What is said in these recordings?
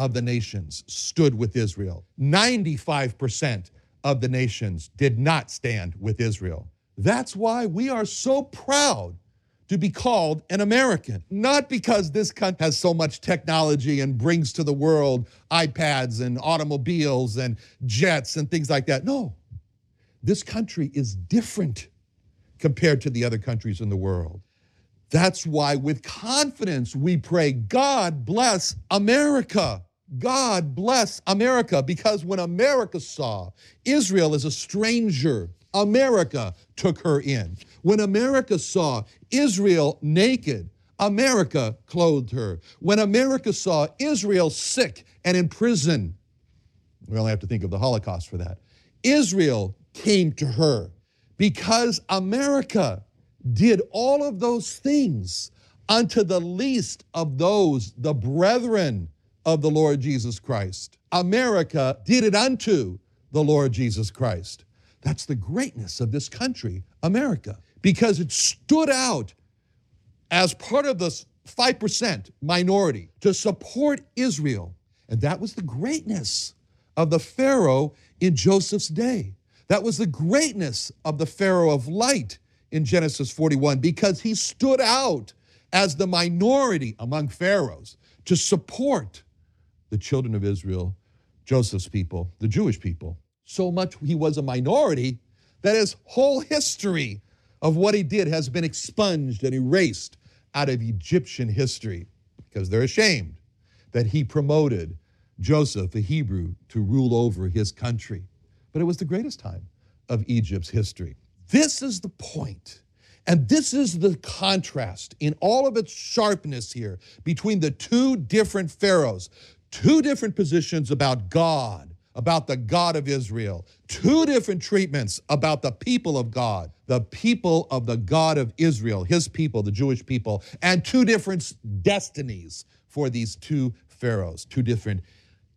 of the nations stood with Israel. 95% of the nations did not stand with Israel. That's why we are so proud to be called an American. Not because this country has so much technology and brings to the world iPads and automobiles and jets and things like that. No, this country is different compared to the other countries in the world. That's why, with confidence, we pray, God bless America. God bless America because when America saw Israel as a stranger, America took her in. When America saw Israel naked, America clothed her. When America saw Israel sick and in prison, we only have to think of the Holocaust for that. Israel came to her because America did all of those things unto the least of those, the brethren of the Lord Jesus Christ. America did it unto the Lord Jesus Christ. That's the greatness of this country, America, because it stood out as part of this 5% minority to support Israel. And that was the greatness of the Pharaoh in Joseph's day. That was the greatness of the Pharaoh of light in Genesis 41 because he stood out as the minority among pharaohs to support the children of Israel, Joseph's people, the Jewish people. So much he was a minority that his whole history of what he did has been expunged and erased out of Egyptian history because they're ashamed that he promoted Joseph, the Hebrew, to rule over his country. But it was the greatest time of Egypt's history. This is the point, And this is the contrast in all of its sharpness here between the two different pharaohs two different positions about God, about the God of Israel, two different treatments about the people of God, the people of the God of Israel, his people, the Jewish people, and two different destinies for these two pharaohs, two different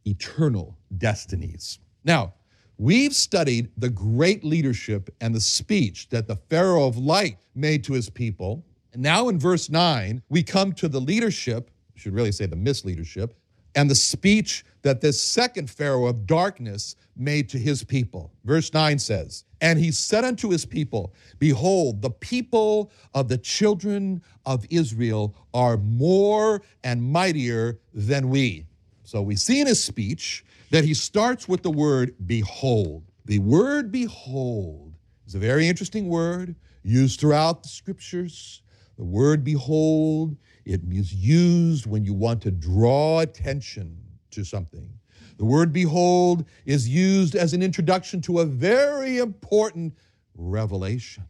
eternal destinies. Now, we've studied the great leadership and the speech that the Pharaoh of light made to his people. And now in verse 9, we come to the leadership, should really say the misleadership, and the speech that this second Pharaoh of darkness made to his people. Verse 9 says, And he said unto his people, Behold, the people of the children of Israel are more and mightier than we. So we see in his speech that he starts with the word behold. The word behold is a very interesting word used throughout the scriptures. The word behold it is used when you want to draw attention to something. The word behold is used as an introduction to a very important revelation.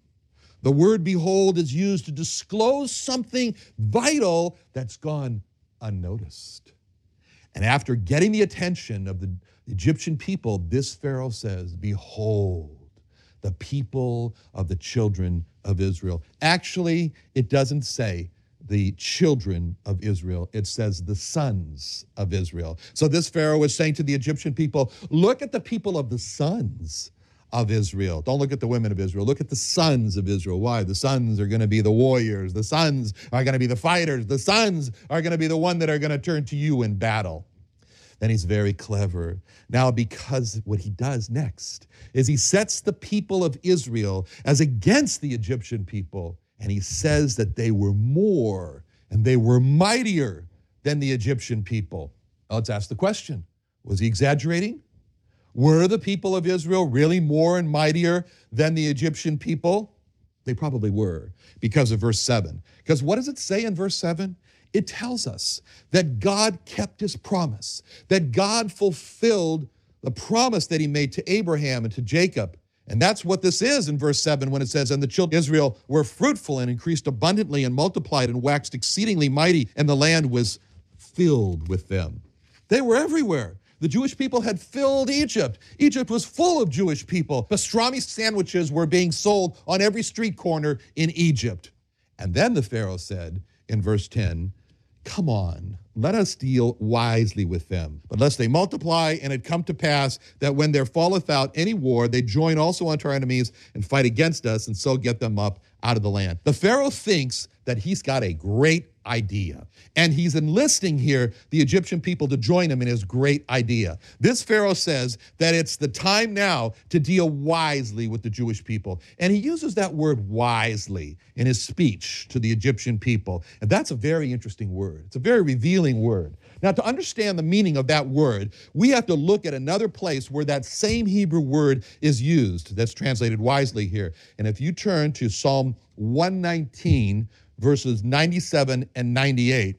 The word behold is used to disclose something vital that's gone unnoticed. And after getting the attention of the Egyptian people, this Pharaoh says, Behold, the people of the children of Israel. Actually, it doesn't say the children of Israel. It says the sons of Israel. So this Pharaoh was saying to the Egyptian people, look at the people of the sons of Israel. Don't look at the women of Israel. Look at the sons of Israel. Why? The sons are going to be the warriors. The sons are going to be the fighters. The sons are going to be the one that are going to turn to you in battle. Then he's very clever. Now, because what he does next is he sets the people of Israel as against the Egyptian people and he says that they were more and they were mightier than the Egyptian people. Now let's ask the question Was he exaggerating? Were the people of Israel really more and mightier than the Egyptian people? They probably were because of verse 7. Because what does it say in verse 7? It tells us that God kept his promise, that God fulfilled the promise that he made to Abraham and to Jacob. And that's what this is in verse 7 when it says, And the children of Israel were fruitful and increased abundantly and multiplied and waxed exceedingly mighty, and the land was filled with them. They were everywhere. The Jewish people had filled Egypt. Egypt was full of Jewish people. Pastrami sandwiches were being sold on every street corner in Egypt. And then the Pharaoh said in verse 10, Come on, let us deal wisely with them. But lest they multiply, and it come to pass that when there falleth out any war, they join also unto our enemies and fight against us, and so get them up out of the land. The Pharaoh thinks that he's got a great idea. And he's enlisting here the Egyptian people to join him in his great idea. This Pharaoh says that it's the time now to deal wisely with the Jewish people. And he uses that word wisely in his speech to the Egyptian people. And that's a very interesting word, it's a very revealing word. Now, to understand the meaning of that word, we have to look at another place where that same Hebrew word is used, that's translated wisely here. And if you turn to Psalm 119, verses 97 and 98,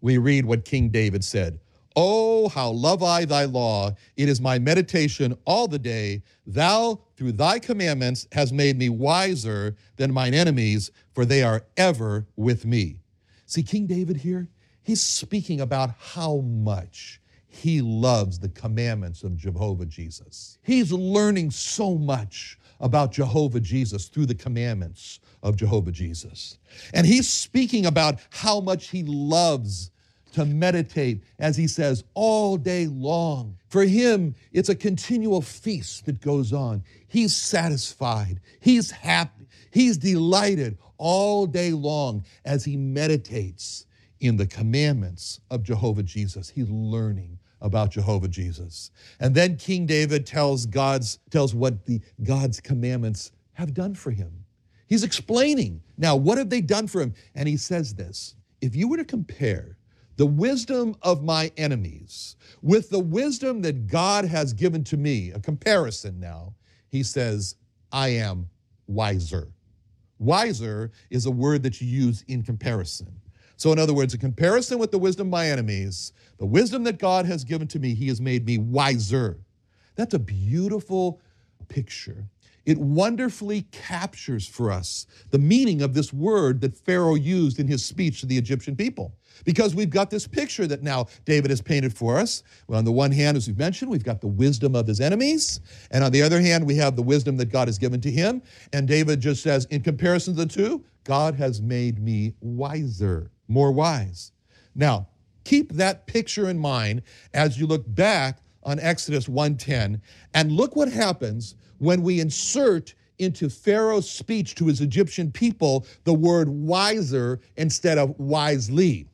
we read what King David said. Oh, how love I thy law. It is my meditation all the day. Thou, through thy commandments, has made me wiser than mine enemies, for they are ever with me. See, King David here, he's speaking about how much he loves the commandments of Jehovah Jesus. He's learning so much about Jehovah Jesus through the commandments of Jehovah Jesus. And he's speaking about how much he loves to meditate, as he says, all day long. For him, it's a continual feast that goes on. He's satisfied, he's happy, he's delighted all day long as he meditates in the commandments of Jehovah Jesus. He's learning about Jehovah Jesus. And then King David tells God's tells what the God's commandments have done for him. He's explaining. Now, what have they done for him? And he says this, if you were to compare the wisdom of my enemies with the wisdom that God has given to me, a comparison now, he says, I am wiser. Wiser is a word that you use in comparison. So, in other words, a comparison with the wisdom of my enemies, the wisdom that God has given to me, He has made me wiser. That's a beautiful picture. It wonderfully captures for us the meaning of this word that Pharaoh used in his speech to the Egyptian people. Because we've got this picture that now David has painted for us. Well, on the one hand, as we've mentioned, we've got the wisdom of his enemies. And on the other hand, we have the wisdom that God has given to him. And David just says, in comparison to the two, God has made me wiser more wise. Now, keep that picture in mind as you look back on Exodus 1:10 and look what happens when we insert into Pharaoh's speech to his Egyptian people the word wiser instead of wisely.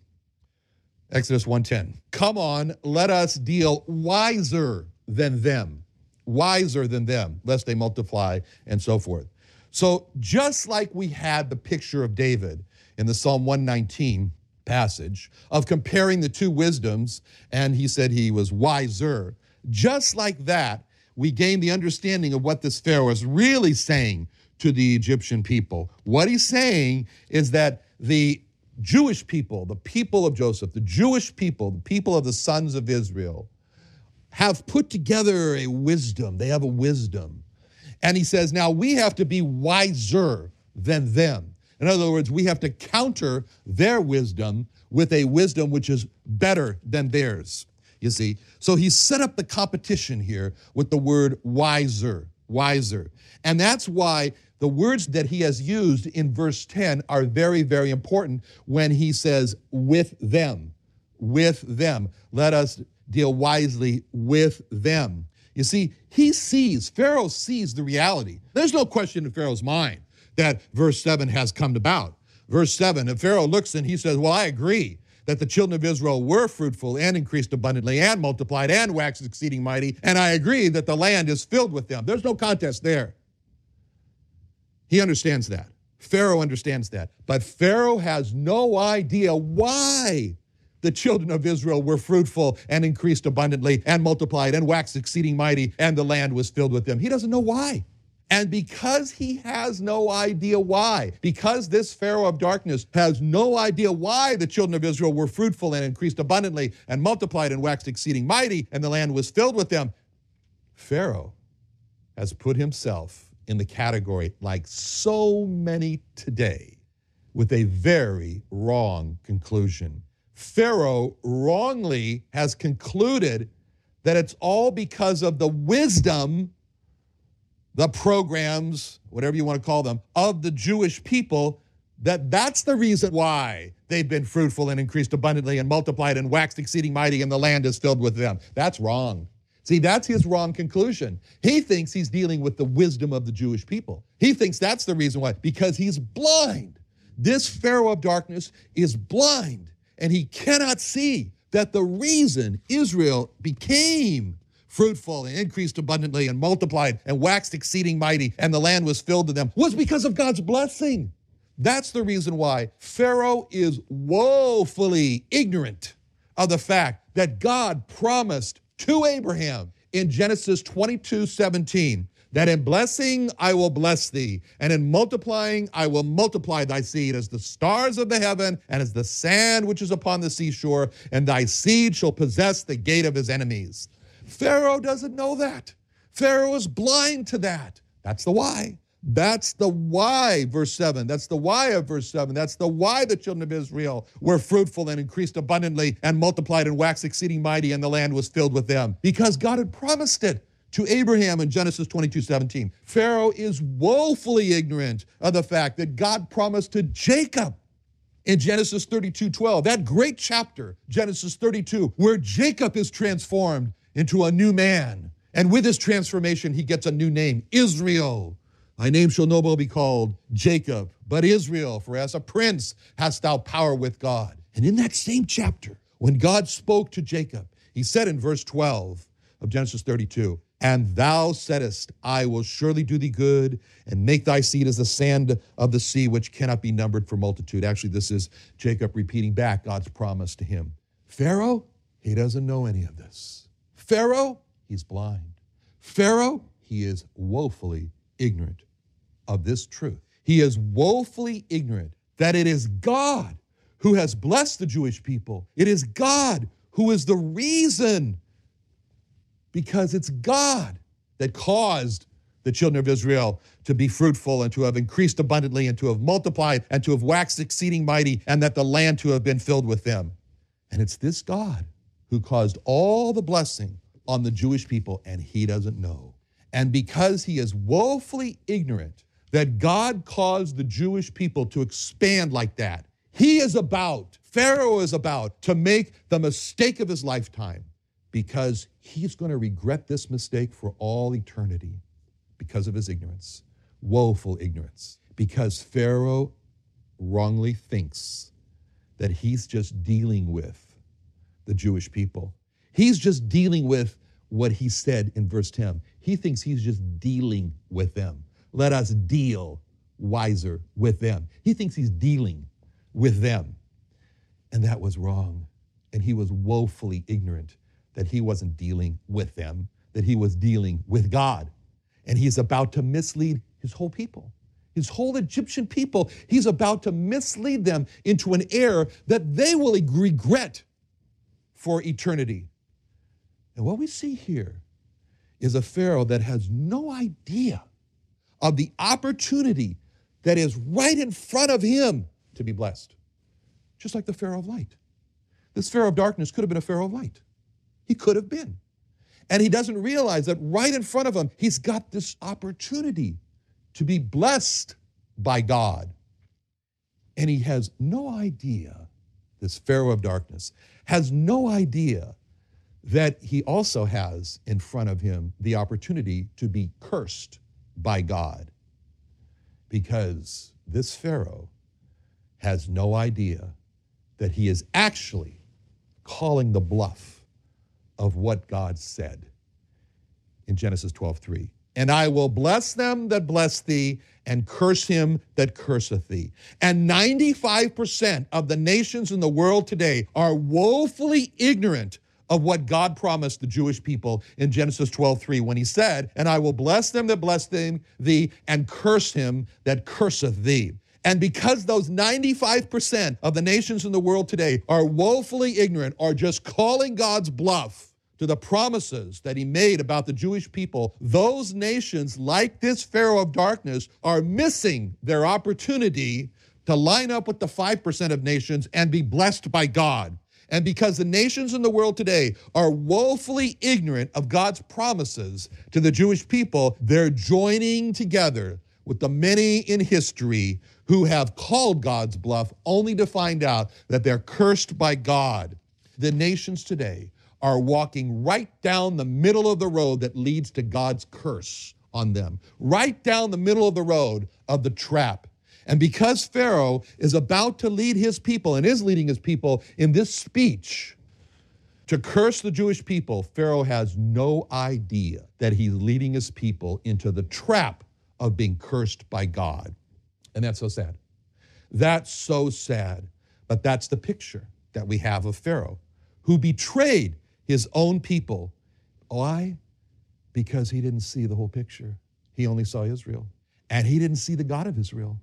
Exodus 1:10. Come on, let us deal wiser than them. Wiser than them, lest they multiply and so forth. So, just like we had the picture of David in the Psalm 119 passage of comparing the two wisdoms, and he said he was wiser. Just like that, we gain the understanding of what this Pharaoh is really saying to the Egyptian people. What he's saying is that the Jewish people, the people of Joseph, the Jewish people, the people of the sons of Israel, have put together a wisdom. They have a wisdom. And he says, now we have to be wiser than them. In other words, we have to counter their wisdom with a wisdom which is better than theirs. You see? So he set up the competition here with the word wiser, wiser. And that's why the words that he has used in verse 10 are very, very important when he says, with them, with them. Let us deal wisely with them. You see, he sees, Pharaoh sees the reality. There's no question in Pharaoh's mind that verse 7 has come about. Verse 7, and Pharaoh looks and he says, Well, I agree that the children of Israel were fruitful and increased abundantly and multiplied and waxed exceeding mighty, and I agree that the land is filled with them. There's no contest there. He understands that. Pharaoh understands that. But Pharaoh has no idea why the children of Israel were fruitful and increased abundantly and multiplied and waxed exceeding mighty, and the land was filled with them. He doesn't know why. And because he has no idea why, because this Pharaoh of darkness has no idea why the children of Israel were fruitful and increased abundantly and multiplied and waxed exceeding mighty, and the land was filled with them, Pharaoh has put himself in the category, like so many today, with a very wrong conclusion. Pharaoh wrongly has concluded that it's all because of the wisdom the programs, whatever you want to call them, of the Jewish people, that that's the reason why they've been fruitful and increased abundantly and multiplied and waxed exceeding mighty, and the land is filled with them. That's wrong. See, that's his wrong conclusion. He thinks he's dealing with the wisdom of the Jewish people. He thinks that's the reason why, because he's blind. This Pharaoh of darkness is blind, and he cannot see that the reason Israel became fruitful and increased abundantly and multiplied and waxed exceeding mighty, and the land was filled to them, was because of God's blessing. That's the reason why Pharaoh is woefully ignorant of the fact that God promised to Abraham in Genesis 22 17 that in blessing I will bless thee, and in multiplying I will multiply thy seed as the stars of the heaven and as the sand which is upon the seashore, and thy seed shall possess the gate of his enemies. Pharaoh doesn't know that. Pharaoh is blind to that. That's the why. That's the why, verse 7. That's the why of verse 7. That's the why the children of Israel were fruitful and increased abundantly and multiplied and waxed exceeding mighty, and the land was filled with them. Because God had promised it to Abraham in Genesis 22 17. Pharaoh is woefully ignorant of the fact that God promised to Jacob in Genesis 32 12, that great chapter, Genesis 32, where Jacob is transformed into a new man. And with his transformation, he gets a new name Israel. Thy name shall no more be called Jacob, but Israel, for as a prince hast thou power with God. And in that same chapter, when God spoke to Jacob, he said in verse 12 of Genesis 32, and thou saidst, I will surely do thee good and make thy seed as the sand of the sea, which cannot be numbered for multitude. Actually, this is Jacob repeating back God's promise to him. Pharaoh, he doesn't know any of this. Pharaoh, he's blind. Pharaoh, he is woefully ignorant of this truth. He is woefully ignorant that it is God who has blessed the Jewish people. It is God who is the reason, because it's God that caused the children of Israel to be fruitful and to have increased abundantly and to have multiplied and to have waxed exceeding mighty and that the land to have been filled with them. And it's this God who caused all the blessing on the Jewish people, and he doesn't know. And because he is woefully ignorant that God caused the Jewish people to expand like that, he is about, Pharaoh is about to make the mistake of his lifetime because he's going to regret this mistake for all eternity because of his ignorance, woeful ignorance. Because Pharaoh wrongly thinks that he's just dealing with the Jewish people He's just dealing with what he said in verse 10. He thinks he's just dealing with them. Let us deal wiser with them. He thinks he's dealing with them. And that was wrong. And he was woefully ignorant that he wasn't dealing with them, that he was dealing with God. And he's about to mislead his whole people, his whole Egyptian people. He's about to mislead them into an error that they will regret for eternity. And what we see here is a Pharaoh that has no idea of the opportunity that is right in front of him to be blessed. Just like the Pharaoh of light. This Pharaoh of darkness could have been a Pharaoh of light. He could have been. And he doesn't realize that right in front of him, he's got this opportunity to be blessed by God. And he has no idea, this Pharaoh of darkness has no idea that he also has in front of him the opportunity to be cursed by God. Because this Pharaoh has no idea that he is actually calling the bluff of what God said in Genesis 12:3. And I will bless them that bless thee, and curse him that curseth thee. And 95% of the nations in the world today are woefully ignorant of what God promised the Jewish people in Genesis 12:3 when he said, "And I will bless them that bless thee, and curse him that curseth thee." And because those 95% of the nations in the world today are woefully ignorant, are just calling God's bluff, to the promises that he made about the Jewish people, those nations, like this Pharaoh of darkness, are missing their opportunity to line up with the 5% of nations and be blessed by God. And because the nations in the world today are woefully ignorant of God's promises to the Jewish people, they're joining together with the many in history who have called God's bluff only to find out that they're cursed by God. The nations today are walking right down the middle of the road that leads to God's curse on them, right down the middle of the road of the trap. And because Pharaoh is about to lead his people and is leading his people in this speech to curse the Jewish people, Pharaoh has no idea that he's leading his people into the trap of being cursed by God. And that's so sad. That's so sad. But that's the picture that we have of Pharaoh, who betrayed his own people. Why? Because he didn't see the whole picture. He only saw Israel. And he didn't see the God of Israel.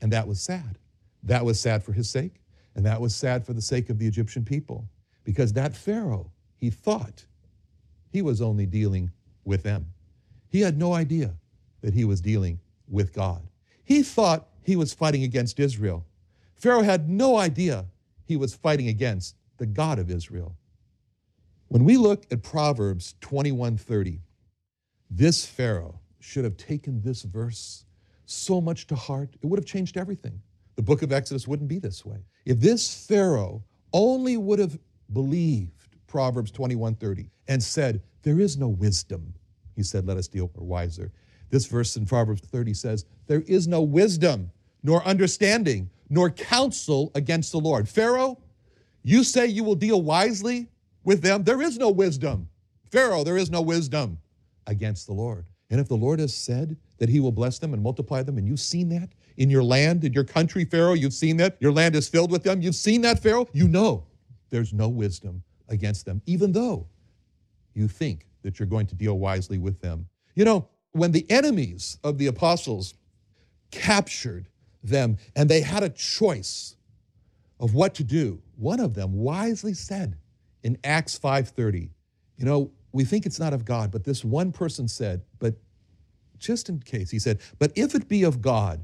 And that was sad. That was sad for his sake. And that was sad for the sake of the Egyptian people. Because that Pharaoh, he thought he was only dealing with them. He had no idea that he was dealing with God. He thought he was fighting against Israel. Pharaoh had no idea he was fighting against the God of Israel. When we look at Proverbs 21:30, this Pharaoh should have taken this verse so much to heart, it would have changed everything. The book of Exodus wouldn't be this way. If this Pharaoh only would have believed Proverbs 21:30 and said, "There is no wisdom," he said, "Let us deal wiser." This verse in Proverbs 30 says, "There is no wisdom, nor understanding, nor counsel against the Lord." Pharaoh, you say you will deal wisely with them, there is no wisdom. Pharaoh, there is no wisdom against the Lord. And if the Lord has said that he will bless them and multiply them, and you've seen that in your land, in your country, Pharaoh, you've seen that, your land is filled with them, you've seen that, Pharaoh, you know there's no wisdom against them, even though you think that you're going to deal wisely with them. You know, when the enemies of the apostles captured them and they had a choice of what to do, one of them wisely said, in Acts 5:30. You know, we think it's not of God, but this one person said, but just in case, he said, but if it be of God,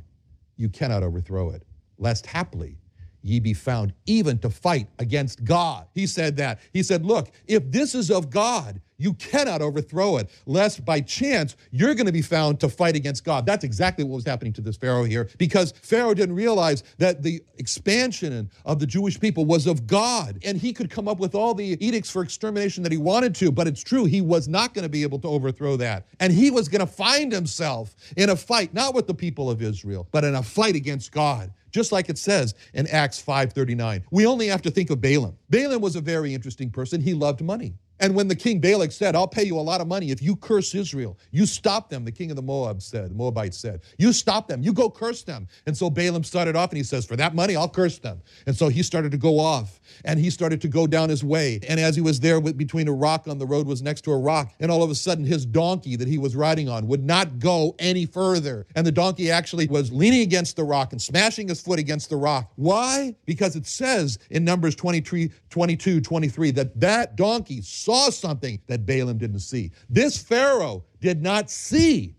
you cannot overthrow it, lest haply ye be found even to fight against God. He said that. He said, Look, if this is of God, you cannot overthrow it, lest by chance you're going to be found to fight against God. That's exactly what was happening to this Pharaoh here, because Pharaoh didn't realize that the expansion of the Jewish people was of God, and he could come up with all the edicts for extermination that he wanted to, but it's true, he was not going to be able to overthrow that. And he was going to find himself in a fight, not with the people of Israel, but in a fight against God just like it says in Acts 5:39. We only have to think of Balaam. Balaam was a very interesting person. He loved money. And when the king Balak said, I'll pay you a lot of money if you curse Israel, you stop them, the king of the Moab said, the Moabites said, you stop them, you go curse them. And so Balaam started off and he says, For that money, I'll curse them. And so he started to go off and he started to go down his way. And as he was there between a rock on the road was next to a rock, and all of a sudden his donkey that he was riding on would not go any further. And the donkey actually was leaning against the rock and smashing his foot against the rock. Why? Because it says in Numbers 23, 22, 23 that that donkey saw something that Balaam didn't see. This Pharaoh did not see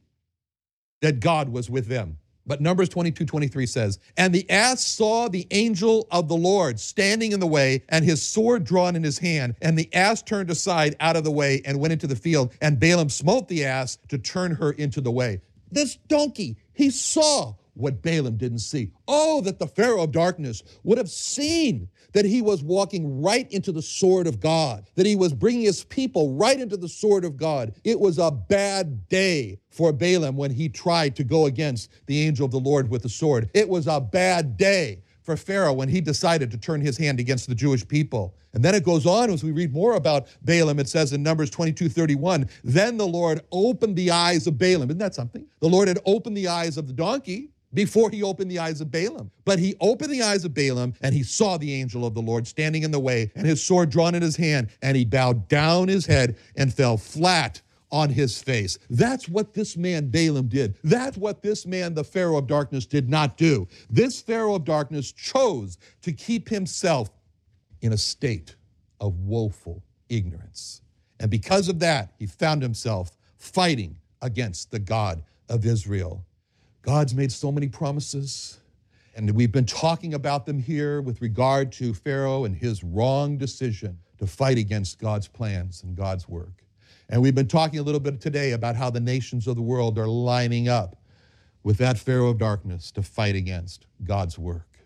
that God was with them. But Numbers 22, 23 says, And the ass saw the angel of the Lord standing in the way, and his sword drawn in his hand. And the ass turned aside out of the way and went into the field. And Balaam smote the ass to turn her into the way. This donkey, he saw what Balaam didn't see. Oh, that the Pharaoh of darkness would have seen that he was walking right into the sword of God, that he was bringing his people right into the sword of God. It was a bad day for Balaam when he tried to go against the angel of the Lord with the sword. It was a bad day for Pharaoh when he decided to turn his hand against the Jewish people. And then it goes on as we read more about Balaam. It says in Numbers 22 31, then the Lord opened the eyes of Balaam. Isn't that something? The Lord had opened the eyes of the donkey before he opened the eyes of Balaam. But he opened the eyes of Balaam and he saw the angel of the Lord standing in the way and his sword drawn in his hand. And he bowed down his head and fell flat on his face. That's what this man Balaam did. That's what this man, the Pharaoh of darkness, did not do. This Pharaoh of darkness chose to keep himself in a state of woeful ignorance. And because of that, he found himself fighting against the God of Israel. God's made so many promises, and we've been talking about them here with regard to Pharaoh and his wrong decision to fight against God's plans and God's work. And we've been talking a little bit today about how the nations of the world are lining up with that Pharaoh of darkness to fight against God's work.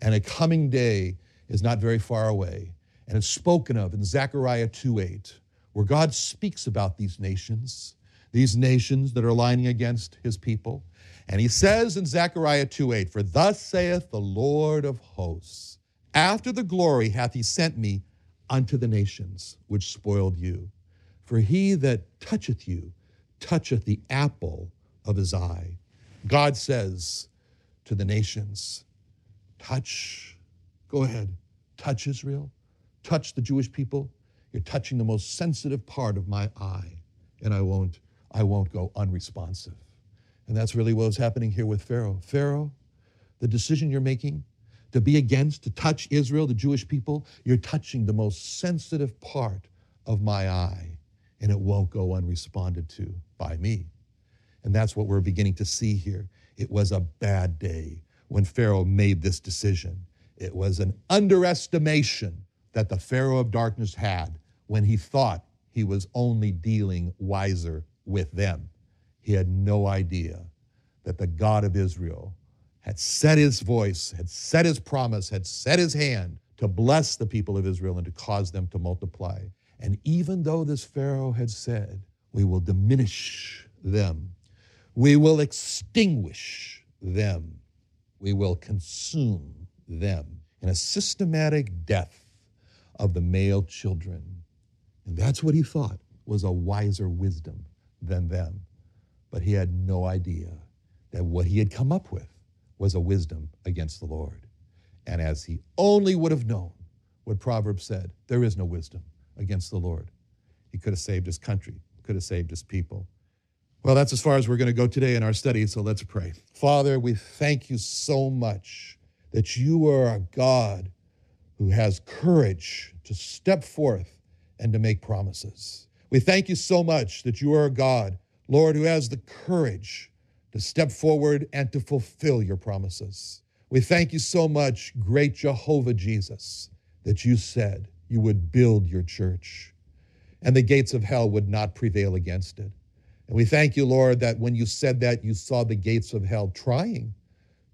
And a coming day is not very far away. And it's spoken of in Zechariah 2:8, where God speaks about these nations, these nations that are lining against his people. And he says in Zechariah 2:8, For thus saith the Lord of hosts, after the glory hath he sent me unto the nations which spoiled you. For he that toucheth you toucheth the apple of his eye. God says to the nations, touch, go ahead, touch Israel, touch the Jewish people. You're touching the most sensitive part of my eye, and I won't, I won't go unresponsive. And that's really what was happening here with Pharaoh. Pharaoh, the decision you're making to be against, to touch Israel, the Jewish people, you're touching the most sensitive part of my eye and it won't go unresponded to by me. And that's what we're beginning to see here. It was a bad day when Pharaoh made this decision. It was an underestimation that the Pharaoh of darkness had when he thought he was only dealing wiser with them. He had no idea that the God of Israel had set his voice, had set his promise, had set his hand to bless the people of Israel and to cause them to multiply. And even though this Pharaoh had said, We will diminish them, we will extinguish them, we will consume them in a systematic death of the male children. And that's what he thought was a wiser wisdom than them. But he had no idea that what he had come up with was a wisdom against the Lord. And as he only would have known what Proverbs said, there is no wisdom against the Lord. He could have saved his country, could have saved his people. Well, that's as far as we're going to go today in our study, so let's pray. Father, we thank you so much that you are a God who has courage to step forth and to make promises. We thank you so much that you are a God, Lord, who has the courage to step forward and to fulfill your promises. We thank you so much, great Jehovah Jesus, that you said you would build your church, and the gates of hell would not prevail against it. And we thank you, Lord, that when you said that, you saw the gates of hell trying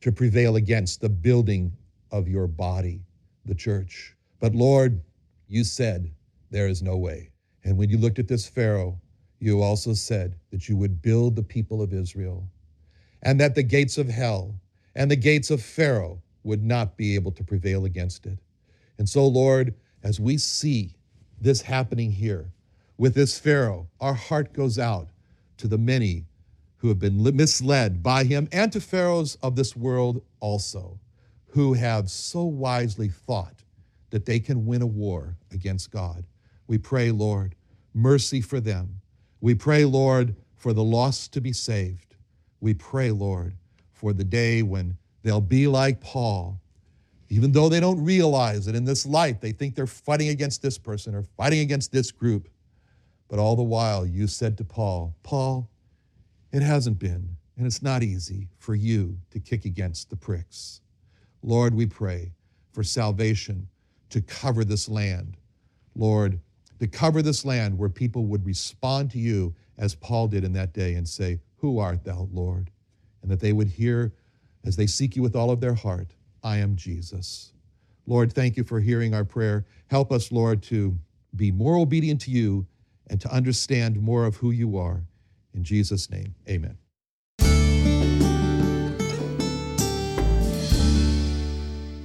to prevail against the building of your body, the church. But Lord, you said, there is no way. And when you looked at this Pharaoh, you also said that you would build the people of Israel and that the gates of hell and the gates of Pharaoh would not be able to prevail against it. And so, Lord, as we see this happening here with this Pharaoh, our heart goes out to the many who have been misled by him and to pharaohs of this world also, who have so wisely thought that they can win a war against God. We pray, Lord, mercy for them. We pray, Lord, for the lost to be saved. We pray, Lord, for the day when they'll be like Paul even though they don't realize it in this life, they think they're fighting against this person or fighting against this group. But all the while, you said to Paul, Paul, it hasn't been, and it's not easy for you to kick against the pricks. Lord, we pray for salvation to cover this land. Lord, to cover this land where people would respond to you as Paul did in that day and say, Who art thou, Lord? And that they would hear as they seek you with all of their heart I am Jesus. Lord, thank you for hearing our prayer. Help us, Lord, to be more obedient to you and to understand more of who you are. In Jesus' name, amen.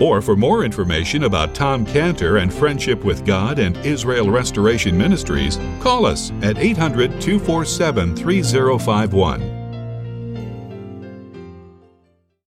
Or for more information about Tom Cantor and Friendship with God and Israel Restoration Ministries, call us at 800 247 3051.